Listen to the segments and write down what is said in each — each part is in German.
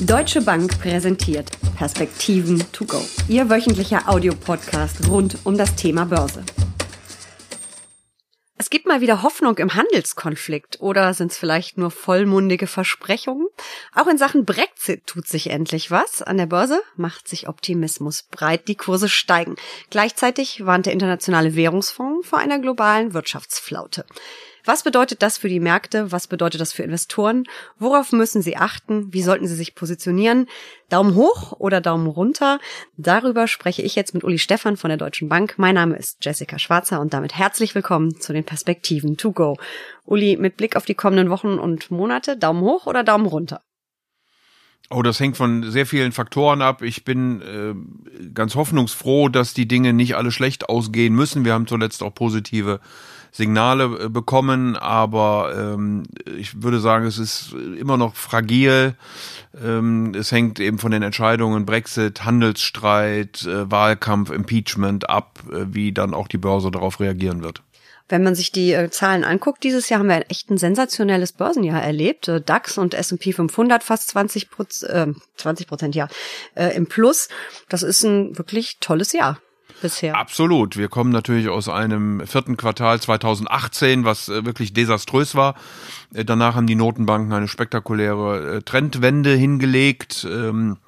Deutsche Bank präsentiert Perspektiven to go. Ihr wöchentlicher Audiopodcast rund um das Thema Börse. Es gibt mal wieder Hoffnung im Handelskonflikt oder sind es vielleicht nur vollmundige Versprechungen? Auch in Sachen Brexit tut sich endlich was. An der Börse macht sich Optimismus breit, die Kurse steigen. Gleichzeitig warnt der Internationale Währungsfonds vor einer globalen Wirtschaftsflaute. Was bedeutet das für die Märkte? Was bedeutet das für Investoren? Worauf müssen sie achten? Wie sollten sie sich positionieren? Daumen hoch oder Daumen runter? Darüber spreche ich jetzt mit Uli Stefan von der Deutschen Bank. Mein Name ist Jessica Schwarzer und damit herzlich willkommen zu den Perspektiven to go. Uli, mit Blick auf die kommenden Wochen und Monate, Daumen hoch oder Daumen runter? Oh, das hängt von sehr vielen Faktoren ab. Ich bin äh, ganz hoffnungsfroh, dass die Dinge nicht alle schlecht ausgehen müssen. Wir haben zuletzt auch positive Signale äh, bekommen, aber ähm, ich würde sagen, es ist immer noch fragil. Ähm, es hängt eben von den Entscheidungen Brexit, Handelsstreit, äh, Wahlkampf, Impeachment ab, äh, wie dann auch die Börse darauf reagieren wird. Wenn man sich die äh, Zahlen anguckt, dieses Jahr haben wir echt ein sensationelles Börsenjahr erlebt. Äh, DAX und S&P 500 fast 20 Prozent, äh, 20 Prozent ja, im Plus. Das ist ein wirklich tolles Jahr bisher. Absolut. Wir kommen natürlich aus einem vierten Quartal 2018, was äh, wirklich desaströs war. Äh, danach haben die Notenbanken eine spektakuläre äh, Trendwende hingelegt. Ähm,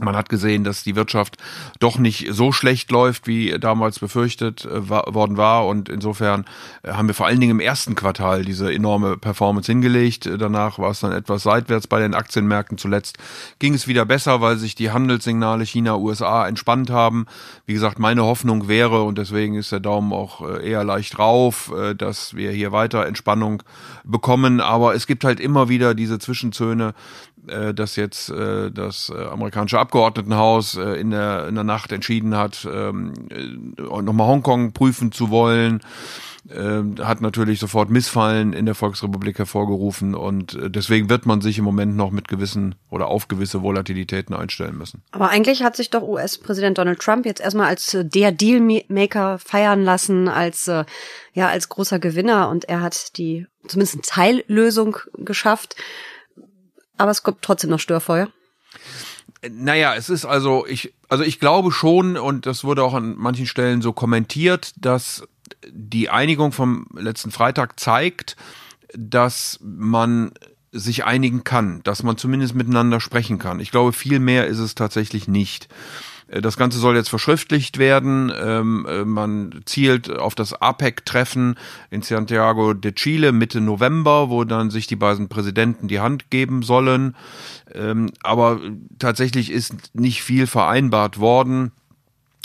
man hat gesehen, dass die Wirtschaft doch nicht so schlecht läuft, wie damals befürchtet äh, worden war. Und insofern äh, haben wir vor allen Dingen im ersten Quartal diese enorme Performance hingelegt. Äh, danach war es dann etwas seitwärts bei den Aktienmärkten. Zuletzt ging es wieder besser, weil sich die Handelssignale China, USA entspannt haben. Wie gesagt, meine Hoffnung wäre, und deswegen ist der Daumen auch eher leicht rauf, dass wir hier weiter Entspannung bekommen. Aber es gibt halt immer wieder diese Zwischenzöne, äh, dass jetzt äh, das äh, amerikanische Abgeordnetenhaus äh, in, der, in der Nacht entschieden hat, ähm, äh, nochmal Hongkong prüfen zu wollen. Äh, hat natürlich sofort Missfallen in der Volksrepublik hervorgerufen und äh, deswegen wird man sich im Moment noch mit gewissen oder auf gewisse Volatilitäten einstellen müssen. Aber eigentlich hat sich doch US-Präsident Donald Trump jetzt erstmal als der Dealmaker feiern lassen, als äh, ja als großer Gewinner und er hat die zumindest Teillösung geschafft aber es kommt trotzdem noch Störfeuer. Naja, es ist also, ich, also ich glaube schon, und das wurde auch an manchen Stellen so kommentiert, dass die Einigung vom letzten Freitag zeigt, dass man sich einigen kann, dass man zumindest miteinander sprechen kann. Ich glaube, viel mehr ist es tatsächlich nicht. Äh, das Ganze soll jetzt verschriftlicht werden. Ähm, äh, man zielt auf das APEC-Treffen in Santiago de Chile Mitte November, wo dann sich die beiden Präsidenten die Hand geben sollen. Ähm, aber tatsächlich ist nicht viel vereinbart worden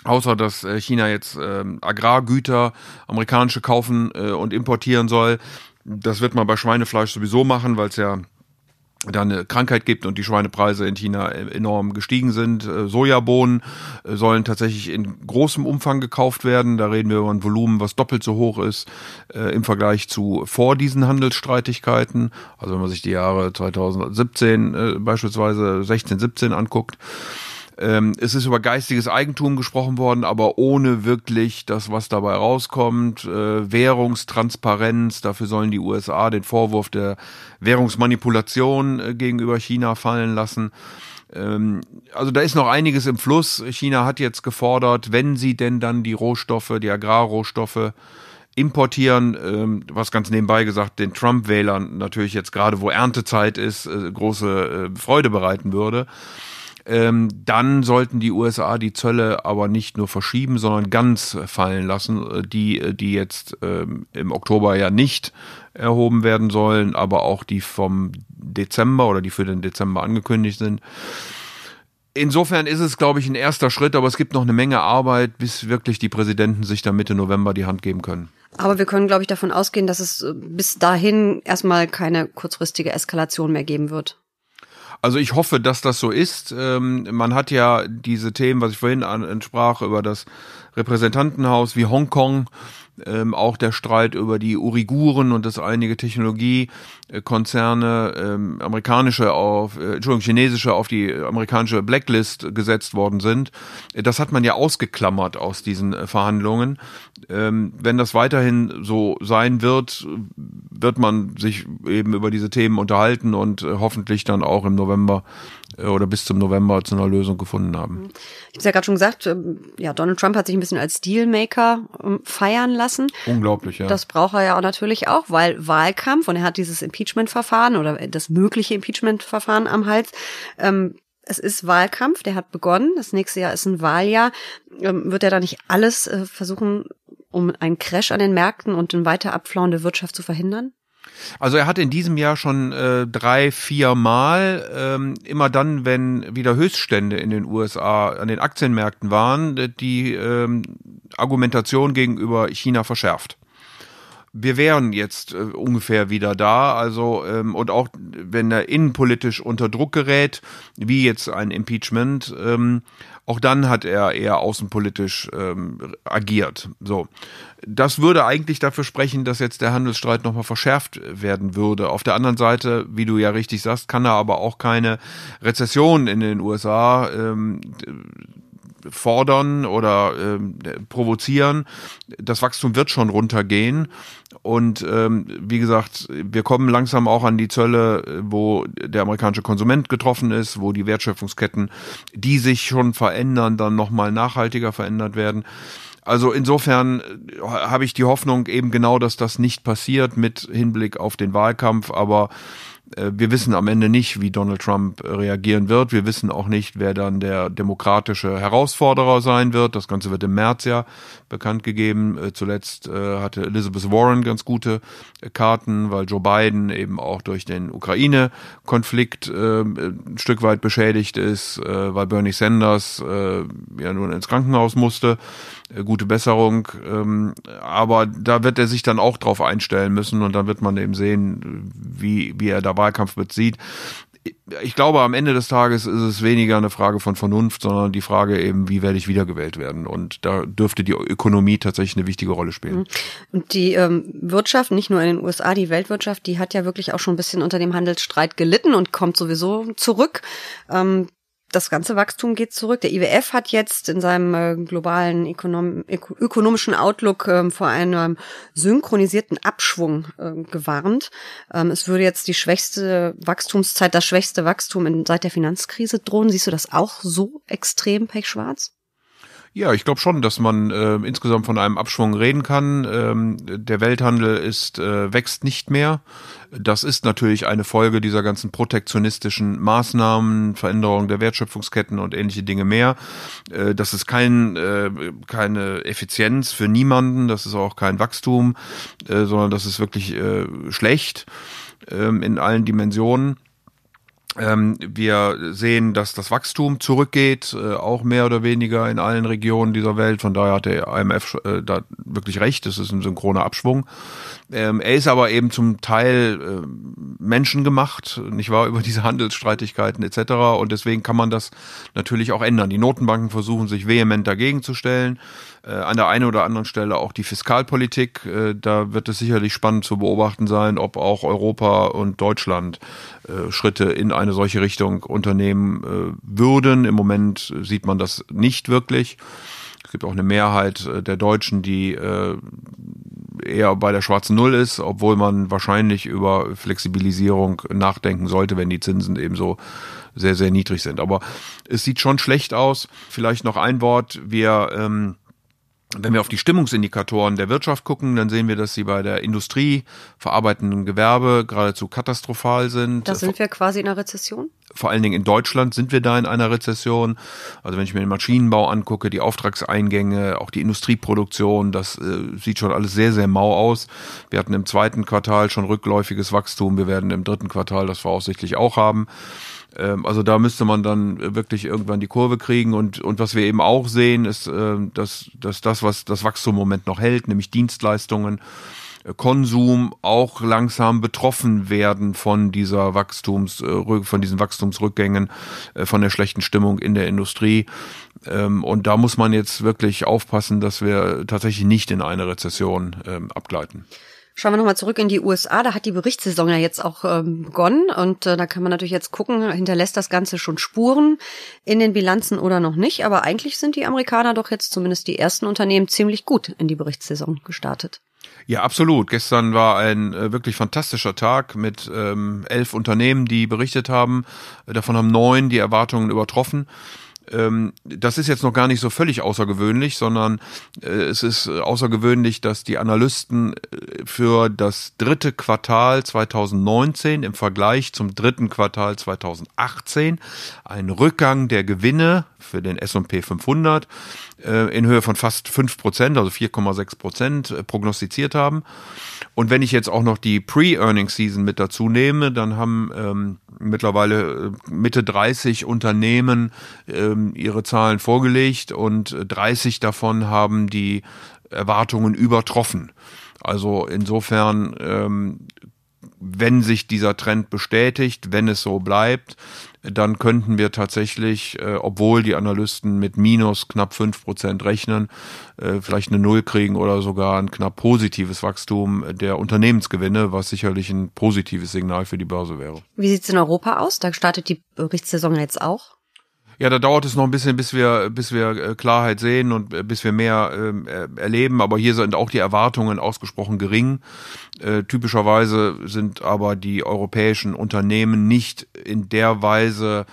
außer dass äh, China jetzt ähm, Agrargüter amerikanische kaufen und importieren soll. Das wird man bei Schweinefleisch sowieso machen, weil es ja da eine Krankheit gibt und die Schweinepreise in China enorm gestiegen sind. Äh, Sojabohnen äh, sollen tatsächlich in großem Umfang gekauft werden. Da reden wir über ein Volumen, was doppelt so hoch ist äh, im Vergleich zu vor diesen Handelsstreitigkeiten. Also wenn man sich die Jahre 2017 äh, beispielsweise 16, 17 anguckt. Ähm, es ist über geistiges Eigentum gesprochen worden, aber ohne wirklich das, was dabei rauskommt. Äh, Währungstransparenz, dafür sollen die USA den Vorwurf der Währungsmanipulation äh, gegenüber China fallen lassen. Ähm, also da ist noch einiges im Fluss. China hat jetzt gefordert, wenn sie denn dann die Rohstoffe, die Agrarrohstoffe importieren, ähm, was ganz nebenbei gesagt den Trump-Wählern natürlich jetzt gerade, wo Erntezeit ist, äh, große äh, Freude bereiten würde ähm, dann sollten die USA die Zölle aber nicht nur verschieben, sondern ganz fallen lassen, äh, die, äh, die jetzt ähm, im Oktober ja nicht erhoben werden sollen, aber auch die vom Dezember oder die für den Dezember angekündigt sind. Insofern ist es, glaube ich, ein erster Schritt, aber es gibt noch eine Menge Arbeit, bis wirklich die Präsidenten sich da Mitte November die Hand geben können. Aber wir können, glaube ich, davon ausgehen, dass es äh, bis dahin erstmal keine kurzfristige Eskalation mehr geben wird. Also ich hoffe, dass das so ist. Ähm, man hat ja diese Themen, was ich vorhin ansprach, über das Repräsentantenhaus wie Hongkong ähm, auch der Streit über die Uiguren und dass einige Technologiekonzerne ähm, amerikanische auf, äh, Entschuldigung, chinesische auf die amerikanische Blacklist gesetzt worden sind. Das hat man ja ausgeklammert aus diesen äh, Verhandlungen. Ähm, wenn das weiterhin so sein wird, wird man sich eben über diese Themen unterhalten und äh, hoffentlich dann auch im November äh, oder bis zum November zu einer Lösung gefunden haben. Ich habe ja gerade schon gesagt, ähm, ja, Donald Trump hat sich ein bisschen als Dealmaker ähm, feiern lassen. Unglaublich, ja. Das braucht er ja auch natürlich auch, weil Wahlkampf und er hat dieses Impeachment-Verfahren oder das mögliche Impeachment-Verfahren am Hals. Ähm, es ist Wahlkampf, der hat begonnen. Das nächste Jahr ist ein Wahljahr. Ähm, wird er da nicht alles äh, versuchen, um einen Crash an den Märkten und eine weiter abflauende Wirtschaft zu verhindern? Also er hat in diesem Jahr schon äh, drei, vier Mal, ähm, immer dann, wenn wieder Höchststände in den USA an den Aktienmärkten waren, die ähm, Argumentation gegenüber China verschärft wir wären jetzt äh, ungefähr wieder da. Also ähm, und auch wenn er innenpolitisch unter Druck gerät, wie jetzt ein Impeachment, ähm, auch dann hat er eher außenpolitisch ähm, agiert. So, das würde eigentlich dafür sprechen, dass jetzt der Handelsstreit nochmal verschärft werden würde. Auf der anderen Seite, wie du ja richtig sagst, kann er aber auch keine Rezession in den USA ähm, fordern oder ähm, provozieren. Das Wachstum wird schon runtergehen. Und ähm, wie gesagt, wir kommen langsam auch an die Zölle, wo der amerikanische Konsument getroffen ist, wo die Wertschöpfungsketten, die sich schon verändern, dann nochmal nachhaltiger verändert werden. Also insofern äh, habe ich die Hoffnung eben genau, dass das nicht passiert mit Hinblick auf den Wahlkampf, aber äh, wir wissen am Ende nicht, wie Donald Trump reagieren wird. Wir wissen auch nicht, wer dann der demokratische Herausforderer sein wird. Das Ganze wird im März ja bekannt gegeben. Äh, zuletzt äh, hatte Elizabeth Warren ganz gute Karten, weil Joe Biden eben auch durch den Ukraine-Konflikt ein Stück weit beschädigt ist, weil Bernie Sanders ja nun ins Krankenhaus musste. Gute Besserung. Ähm, aber da wird er sich dann auch drauf einstellen müssen und dann wird man eben sehen, wie, wie er da Wahlkampf bezieht. Ich glaube, am Ende des Tages ist es weniger eine Frage von Vernunft, sondern die Frage eben, wie werde ich wiedergewählt werden? Und da dürfte die Ökonomie tatsächlich eine wichtige Rolle spielen. Mhm. Und die ähm, Wirtschaft, nicht nur in den USA, die Weltwirtschaft, die hat ja wirklich auch schon ein bisschen unter dem Handelsstreit gelitten und kommt sowieso zurück. Ähm, das ganze Wachstum geht zurück. Der IWF hat jetzt in seinem äh, globalen Ökonom ökonomischen Outlook ähm, vor einem synchronisierten Abschwung äh, gewarnt. Ähm, es würde jetzt die schwächste Wachstumszeit, das schwächste Wachstum in, seit der Finanzkrise drohen. Siehst du das auch so extrem, Pech Schwarz? Ja, ich glaube schon, dass man äh, insgesamt von einem Abschwung reden kann. Ähm, der Welthandel ist äh, wächst nicht mehr. Das ist natürlich eine Folge dieser ganzen protektionistischen Maßnahmen, Veränderung der Wertschöpfungsketten und ähnliche Dinge mehr. Äh, das ist kein, äh, keine Effizienz für niemanden, das ist auch kein Wachstum, äh, sondern das ist wirklich äh, schlecht ähm, in allen Dimensionen. Ähm, wir sehen, dass das Wachstum zurückgeht, äh, auch mehr oder weniger in allen Regionen dieser Welt. Von daher hat der IMF äh, da wirklich recht. Es ist ein synchroner Abschwung. Ähm, er ist aber eben zum Teil äh, menschengemacht, nicht wahr, über diese Handelsstreitigkeiten etc. Und deswegen kann man das natürlich auch ändern. Die Notenbanken versuchen sich vehement dagegen zu stellen. Äh, an der einen oder anderen Stelle auch die Fiskalpolitik. Äh, da wird es sicherlich spannend zu beobachten sein, ob auch Europa und Deutschland äh, Schritte in eine solche Richtung unternehmen äh, würden. Im Moment sieht man das nicht wirklich. Es gibt auch eine Mehrheit äh, der Deutschen, die äh, eher bei der schwarzen Null ist, obwohl man wahrscheinlich über Flexibilisierung nachdenken sollte, wenn die Zinsen eben so sehr, sehr niedrig sind. Aber es sieht schon schlecht aus. Vielleicht noch ein Wort. Wir ähm, wenn wir auf die Stimmungsindikatoren der Wirtschaft gucken, dann sehen wir, dass sie bei der Industrie, verarbeitenden Gewerbe geradezu katastrophal sind. Da sind wir quasi in einer Rezession? Vor allen Dingen in Deutschland sind wir da in einer Rezession. Also wenn ich mir den Maschinenbau angucke, die Auftragseingänge, auch die Industrieproduktion, das äh, sieht schon alles sehr, sehr mau aus. Wir hatten im zweiten Quartal schon rückläufiges Wachstum. Wir werden im dritten Quartal das voraussichtlich auch haben. Ähm, also da müsste man dann wirklich irgendwann die Kurve kriegen und, und was wir eben auch sehen, ist, äh, dass, dass das, was das Wachstum im Moment noch hält, nämlich Dienstleistungen, äh, Konsum auch langsam betroffen werden von dieser Wachstums, äh, von diesen Wachstumsrückgängen, von der schlechten Stimmung in der Industrie. Ähm, und da muss man jetzt wirklich aufpassen, dass wir tatsächlich nicht in eine Rezession ähm, abgleiten. Schauen wir nochmal zurück in die USA. Da hat die Berichtssaison ja jetzt auch ähm, begonnen. Und äh, da kann man natürlich jetzt gucken, hinterlässt das Ganze schon Spuren in den Bilanzen oder noch nicht. Aber eigentlich sind die Amerikaner doch jetzt zumindest die ersten Unternehmen ziemlich gut in die Berichtssaison gestartet. Ja, absolut. Gestern war ein äh, wirklich fantastischer Tag mit ähm, elf Unternehmen, die berichtet haben. Davon haben neun die Erwartungen übertroffen ähm, das ist jetzt noch gar nicht so völlig außergewöhnlich, sondern äh, es ist außergewöhnlich, dass die Analysten äh, für das dritte Quartal 2019 im Vergleich zum dritten Quartal 2018 einen Rückgang der Gewinne für den S&P 500 äh, in Höhe von fast fünf Prozent, also 4,6 Prozent äh, prognostiziert haben. Und wenn ich jetzt auch noch die Pre-Earning-Season mit dazu nehme, dann haben ähm, mittlerweile äh, Mitte 30 Unternehmen ähm, ihre Zahlen vorgelegt und 30 davon haben die Erwartungen übertroffen. Also insofern ähm, wenn sich dieser Trend bestätigt, wenn es so bleibt, dann könnten wir tatsächlich, äh, obwohl die Analysten mit minus knapp fünf Prozent rechnen, äh, vielleicht eine Null kriegen oder sogar ein knapp positives Wachstum der Unternehmensgewinne, was sicherlich ein positives Signal für die Börse wäre. Wie sieht's in Europa aus? Da startet die Berichtssaison jetzt auch. Ja, da dauert es noch ein bisschen, bis wir, bis wir äh, Klarheit sehen und äh, bis wir mehr äh, erleben. Aber hier sind auch die Erwartungen ausgesprochen gering. Äh, typischerweise sind aber die europäischen Unternehmen nicht in der Weise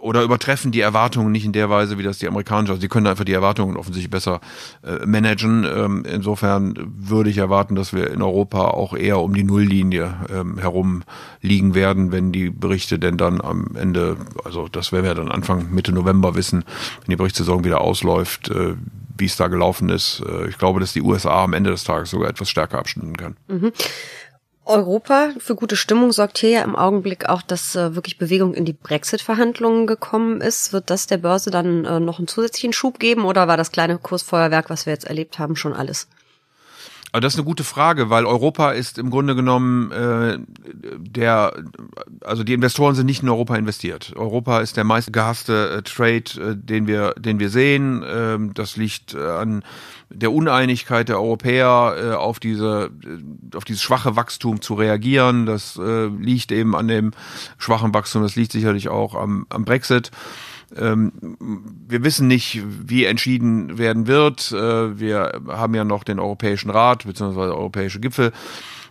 oder übertreffen die Erwartungen nicht in der Weise, wie das die Amerikaner. Also die können einfach die Erwartungen offensichtlich besser äh, managen. Ähm, insofern würde ich erwarten, dass wir in Europa auch eher um die Nulllinie ähm, herum liegen werden, wenn die Berichte denn dann am Ende, also das werden wir dann Anfang Mitte November wissen, wenn die Berichtssaison wieder ausläuft, äh, wie es da gelaufen ist. Äh, ich glaube, dass die USA am Ende des Tages sogar etwas stärker abschneiden kann. Mhm. Europa für gute Stimmung sorgt hier ja im Augenblick auch, dass äh, wirklich Bewegung in die Brexit-Verhandlungen gekommen ist. Wird das der Börse dann äh, noch einen zusätzlichen Schub geben oder war das kleine Kursfeuerwerk, was wir jetzt erlebt haben, schon alles? Aber das ist eine gute Frage, weil Europa ist im Grunde genommen äh, der, also die Investoren sind nicht in Europa investiert. Europa ist der meist gehasste äh, Trade, äh, den wir, den wir sehen. Ähm, das liegt äh, an der Uneinigkeit der Europäer äh, auf diese, äh, auf dieses schwache Wachstum zu reagieren. Das liegt eben an dem schwachen Wachstum. Das liegt sicherlich auch am, am Brexit. Ähm, wir wissen nicht, wie entschieden werden wird. Äh, wir haben ja noch den Europäischen Rat bzw. Europäische Gipfel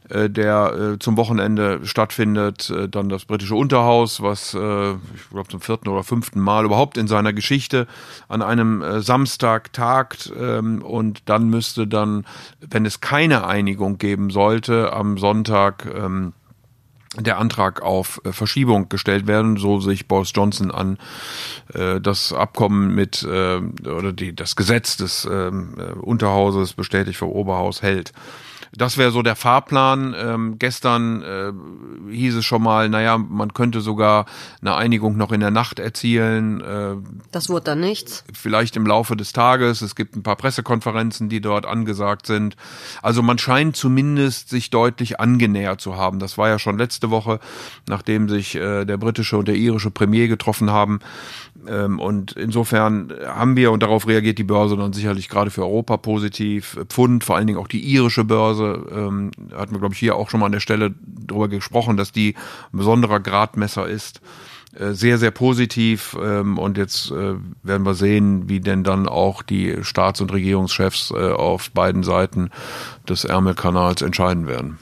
äh, der äh, zum Wochenende stattfindet, dann das britische Unterhaus, was ich glaube zum vierten oder fünften Mal überhaupt in seiner Geschichte an einem Samstag tagt ähm, und dann müsste dann, wenn es keine Einigung geben sollte, am Sonntag ähm, der Antrag auf äh, Verschiebung gestellt werden, so sich Boris Johnson an äh, das Abkommen mit äh, oder die, das Gesetz des ähm, äh, Unterhauses bestätigt vom Oberhaus hält. Das wäre so der Fahrplan. Ähm, gestern äh, hieß es schon mal, naja, man könnte sogar eine Einigung noch in der Nacht erzielen. Äh, das wurde dann nichts. Vielleicht im Laufe des Tages. Es gibt ein paar Pressekonferenzen, die dort angesagt sind. Also man scheint zumindest sich deutlich angenähert zu haben. Das war ja schon letzte Woche, nachdem sich äh, der britische und der irische Premier getroffen haben. Ähm, und insofern haben wir, und darauf reagiert die Börse dann sicherlich gerade für Europa positiv, Pfund, vor allen Dingen auch die irische Börse, ähm, hatten wir, glaube ich, hier auch schon mal an der Stelle drüber gesprochen, dass die ein besonderer Gradmesser ist. Äh, sehr, sehr positiv. Ähm, und jetzt äh, werden wir sehen, wie denn dann auch die Staats- und Regierungschefs äh, auf beiden Seiten des Ärmelkanals entscheiden werden.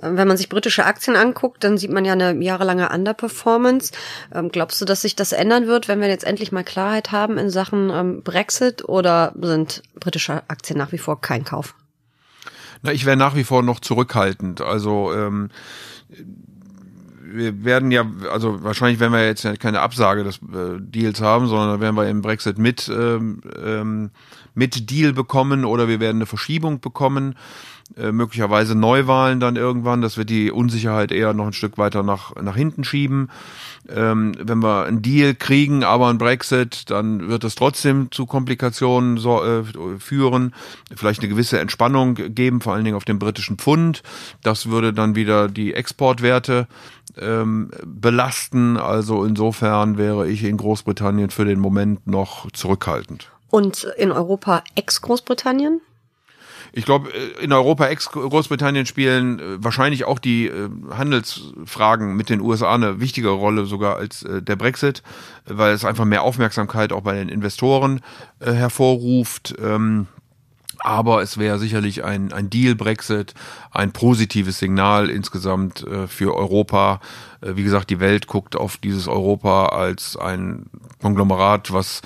Wenn man sich britische Aktien anguckt, dann sieht man ja eine jahrelange Underperformance. Ähm, glaubst du, dass sich das ändern wird, wenn wir jetzt endlich mal Klarheit haben in Sachen ähm, Brexit oder sind britische Aktien nach wie vor kein Kauf? Na, ich wäre nach wie vor noch zurückhaltend. Also ähm, wir werden ja, also wahrscheinlich werden wir jetzt keine Absage des äh, Deals haben, sondern werden wir im Brexit mit ähm, ähm, mit Deal bekommen oder wir werden eine Verschiebung bekommen. Äh, möglicherweise Neuwahlen dann irgendwann. Das wird die Unsicherheit eher noch ein Stück weiter nach, nach hinten schieben. Ähm, wenn wir einen Deal kriegen, aber ein Brexit, dann wird es trotzdem zu Komplikationen so, äh, führen. Vielleicht eine gewisse Entspannung geben, vor allen Dingen auf dem britischen Pfund. Das würde dann wieder die Exportwerte ähm, belasten. Also insofern wäre ich in Großbritannien für den Moment noch zurückhaltend. Und in Europa ex-Großbritannien? Ich glaube, äh, in Europa ex Großbritannien spielen äh, wahrscheinlich auch die äh, Handelsfragen mit den USA eine wichtigere Rolle sogar als der Brexit, weil es einfach mehr Aufmerksamkeit auch bei den Investoren hervorruft. Ähm, Aber es wäre sicherlich ein, ein Deal-Brexit, ein positives Signal insgesamt für Europa. Wie gesagt, die Welt guckt auf dieses Europa als ein Konglomerat, was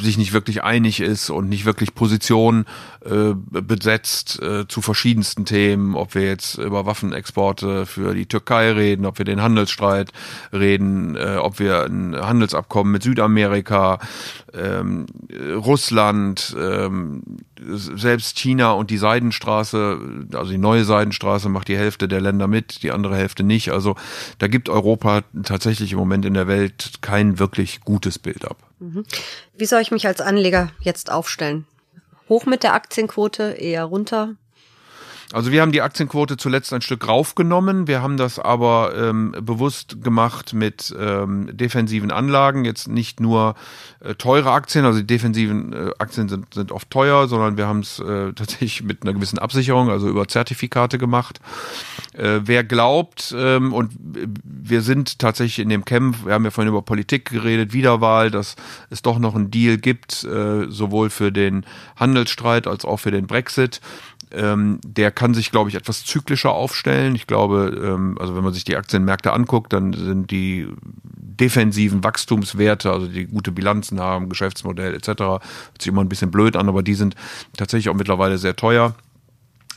sich nicht wirklich einig ist und nicht wirklich Position äh, besetzt äh, zu verschiedensten Themen, ob wir jetzt über Waffenexporte für die Türkei reden, ob wir den Handelsstreit reden, äh, ob wir ein Handelsabkommen mit Südamerika, ähm, Russland, ähm, selbst China und die Seidenstraße, also die neue Seidenstraße macht die Hälfte der Länder mit, die andere Hälfte nicht. Also da gibt Europa tatsächlich im Moment in der Welt kein wirklich gutes Bild ab. Mhm. Wie soll ich mich als Anleger jetzt aufstellen? Hoch mit der Aktienquote, eher runter? Also wir haben die Aktienquote zuletzt ein Stück raufgenommen. Wir haben das aber ähm, bewusst gemacht mit ähm, defensiven Anlagen. Jetzt nicht nur äh, teure Aktien, also die defensiven äh, Aktien sind, sind oft teuer, sondern wir haben es äh, tatsächlich mit einer gewissen Absicherung, also über Zertifikate gemacht. Äh, wer glaubt, ähm, und wir sind tatsächlich in dem Camp, wir haben ja vorhin über Politik geredet, Wiederwahl, dass es doch noch einen Deal gibt, äh, sowohl für den Handelsstreit als auch für den Brexit ähm, der kann sich, glaube ich, etwas zyklischer aufstellen. Ich glaube, ähm, also wenn man sich die Aktienmärkte anguckt, dann sind die defensiven Wachstumswerte, also die gute Bilanzen haben, Geschäftsmodell etc., hört sich immer ein bisschen blöd an, aber die sind tatsächlich auch mittlerweile sehr teuer.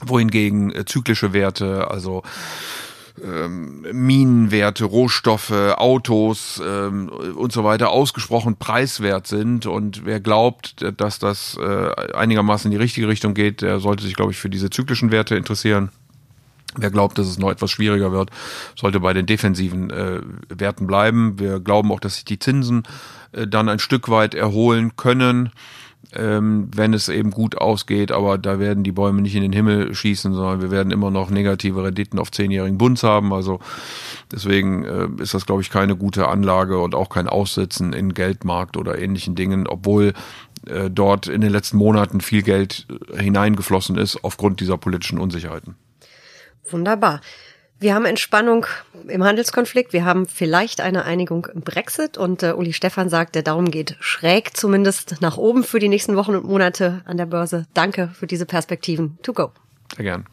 Wohingegen äh, zyklische Werte, also ähm, Minenwerte, Rohstoffe, Autos ähm, und so weiter ausgesprochen preiswert sind. Und wer glaubt, dass das äh, einigermaßen in die richtige Richtung geht, der sollte sich, glaube ich, für diese zyklischen Werte interessieren. Wer glaubt, dass es noch etwas schwieriger wird, sollte bei den defensiven äh, Werten bleiben. Wir glauben auch, dass sich die Zinsen äh, dann ein Stück weit erholen können ähm, wenn es eben gut ausgeht, aber da werden die Bäume nicht in den Himmel schießen, sondern wir werden immer noch negative Renditen auf zehnjährigen Bunds haben. Also deswegen äh, ist das, glaube ich, keine gute Anlage und auch kein Aussitzen in Geldmarkt oder ähnlichen Dingen, obwohl äh, dort in den letzten Monaten viel Geld hineingeflossen ist aufgrund dieser politischen Unsicherheiten. Wunderbar. Wir haben Entspannung im Handelskonflikt. Wir haben vielleicht eine Einigung im Brexit. Und äh, Uli Stefan sagt, der Daumen geht schräg zumindest nach oben für die nächsten Wochen und Monate an der Börse. Danke für diese Perspektiven. To go. Sehr gern.